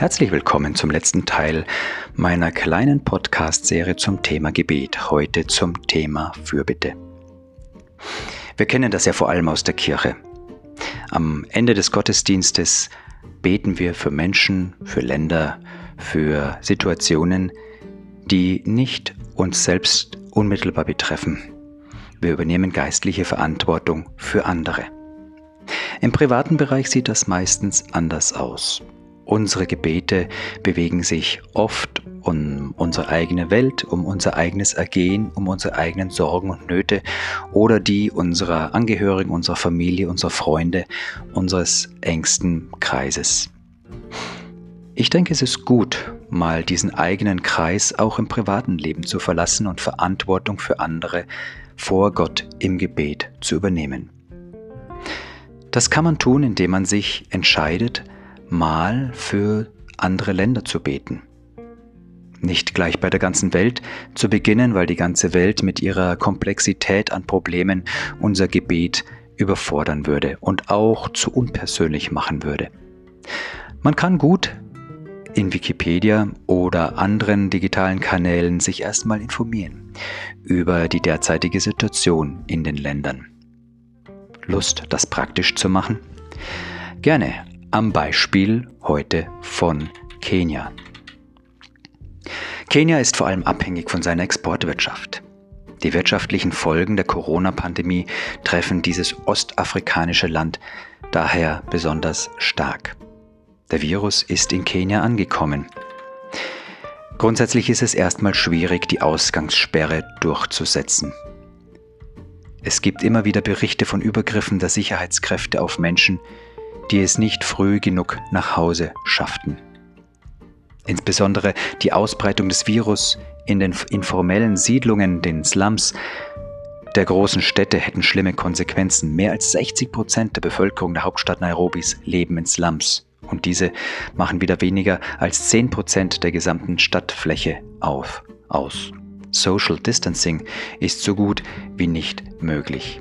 Herzlich willkommen zum letzten Teil meiner kleinen Podcast-Serie zum Thema Gebet. Heute zum Thema Fürbitte. Wir kennen das ja vor allem aus der Kirche. Am Ende des Gottesdienstes beten wir für Menschen, für Länder, für Situationen, die nicht uns selbst unmittelbar betreffen. Wir übernehmen geistliche Verantwortung für andere. Im privaten Bereich sieht das meistens anders aus. Unsere Gebete bewegen sich oft um unsere eigene Welt, um unser eigenes Ergehen, um unsere eigenen Sorgen und Nöte oder die unserer Angehörigen, unserer Familie, unserer Freunde, unseres engsten Kreises. Ich denke, es ist gut, mal diesen eigenen Kreis auch im privaten Leben zu verlassen und Verantwortung für andere vor Gott im Gebet zu übernehmen. Das kann man tun, indem man sich entscheidet, mal für andere Länder zu beten. Nicht gleich bei der ganzen Welt zu beginnen, weil die ganze Welt mit ihrer Komplexität an Problemen unser Gebet überfordern würde und auch zu unpersönlich machen würde. Man kann gut in Wikipedia oder anderen digitalen Kanälen sich erstmal informieren über die derzeitige Situation in den Ländern. Lust, das praktisch zu machen? Gerne am Beispiel heute von Kenia. Kenia ist vor allem abhängig von seiner Exportwirtschaft. Die wirtschaftlichen Folgen der Corona-Pandemie treffen dieses ostafrikanische Land daher besonders stark. Der Virus ist in Kenia angekommen. Grundsätzlich ist es erstmal schwierig, die Ausgangssperre durchzusetzen. Es gibt immer wieder Berichte von Übergriffen der Sicherheitskräfte auf Menschen, die es nicht früh genug nach Hause schafften. Insbesondere die Ausbreitung des Virus in den informellen Siedlungen, den Slums der großen Städte hätten schlimme Konsequenzen. Mehr als 60 Prozent der Bevölkerung der Hauptstadt Nairobis leben in Slums und diese machen wieder weniger als 10 Prozent der gesamten Stadtfläche auf, aus. Social Distancing ist so gut wie nicht möglich.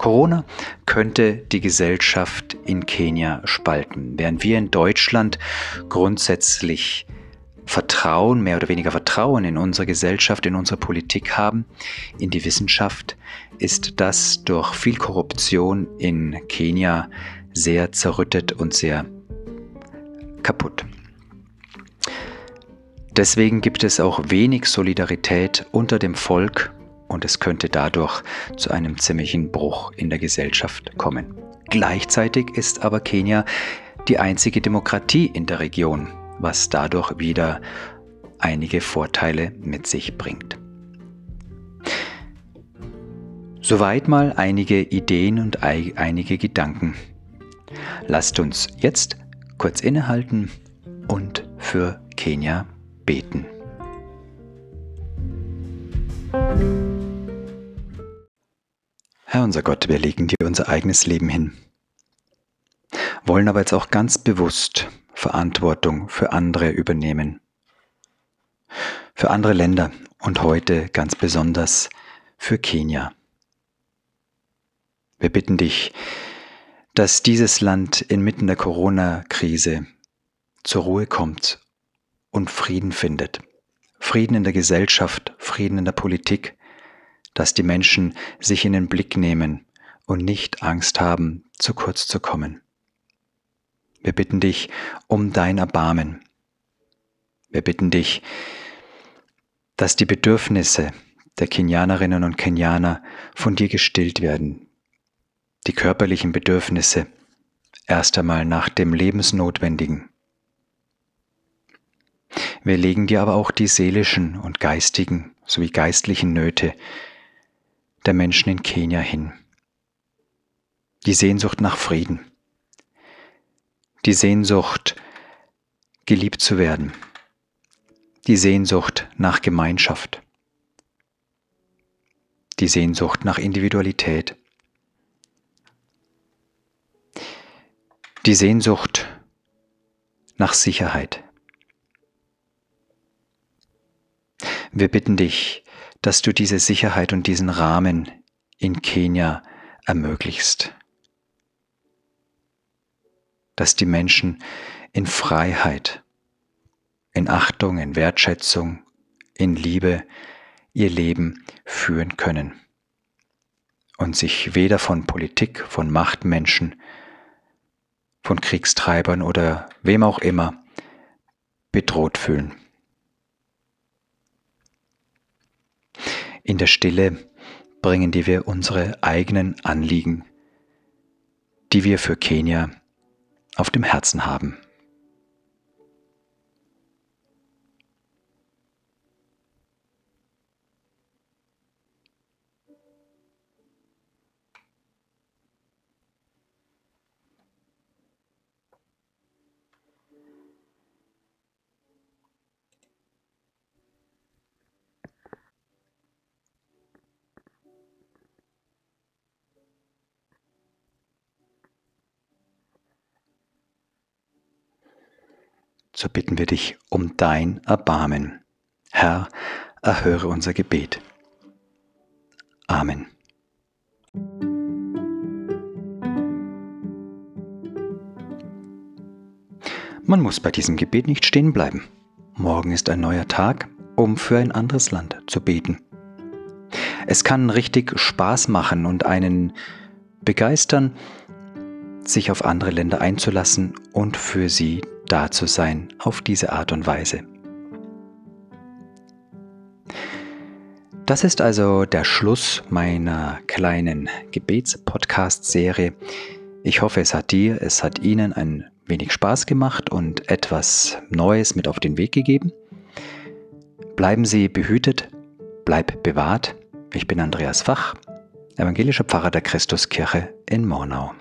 Corona könnte die Gesellschaft in Kenia spalten, während wir in Deutschland grundsätzlich Vertrauen, mehr oder weniger Vertrauen in unsere Gesellschaft, in unsere Politik haben, in die Wissenschaft, ist das durch viel Korruption in Kenia sehr zerrüttet und sehr kaputt. Deswegen gibt es auch wenig Solidarität unter dem Volk und es könnte dadurch zu einem ziemlichen Bruch in der Gesellschaft kommen. Gleichzeitig ist aber Kenia die einzige Demokratie in der Region, was dadurch wieder einige Vorteile mit sich bringt. Soweit mal einige Ideen und einige Gedanken. Lasst uns jetzt kurz innehalten und für Kenia beten. Herr unser Gott, wir legen dir unser eigenes Leben hin, wollen aber jetzt auch ganz bewusst Verantwortung für andere übernehmen, für andere Länder und heute ganz besonders für Kenia. Wir bitten dich, dass dieses Land inmitten der Corona-Krise zur Ruhe kommt und Frieden findet. Frieden in der Gesellschaft, Frieden in der Politik, dass die Menschen sich in den Blick nehmen und nicht Angst haben, zu kurz zu kommen. Wir bitten dich um dein Erbarmen. Wir bitten dich, dass die Bedürfnisse der Kenianerinnen und Kenianer von dir gestillt werden. Die körperlichen Bedürfnisse erst einmal nach dem Lebensnotwendigen. Wir legen dir aber auch die seelischen und geistigen sowie geistlichen Nöte der Menschen in Kenia hin. Die Sehnsucht nach Frieden. Die Sehnsucht, geliebt zu werden. Die Sehnsucht nach Gemeinschaft. Die Sehnsucht nach Individualität. Die Sehnsucht nach Sicherheit. Wir bitten dich, dass du diese Sicherheit und diesen Rahmen in Kenia ermöglichst. Dass die Menschen in Freiheit, in Achtung, in Wertschätzung, in Liebe ihr Leben führen können und sich weder von Politik, von Machtmenschen, von Kriegstreibern oder wem auch immer bedroht fühlen. In der Stille bringen die wir unsere eigenen Anliegen, die wir für Kenia auf dem Herzen haben. So bitten wir dich um dein Erbarmen. Herr, erhöre unser Gebet. Amen. Man muss bei diesem Gebet nicht stehen bleiben. Morgen ist ein neuer Tag, um für ein anderes Land zu beten. Es kann richtig Spaß machen und einen begeistern, sich auf andere Länder einzulassen und für sie da zu sein auf diese Art und Weise. Das ist also der Schluss meiner kleinen Gebets-Podcast-Serie. Ich hoffe, es hat dir, es hat Ihnen ein wenig Spaß gemacht und etwas Neues mit auf den Weg gegeben. Bleiben Sie behütet, bleib bewahrt. Ich bin Andreas Fach, evangelischer Pfarrer der Christuskirche in Mornau.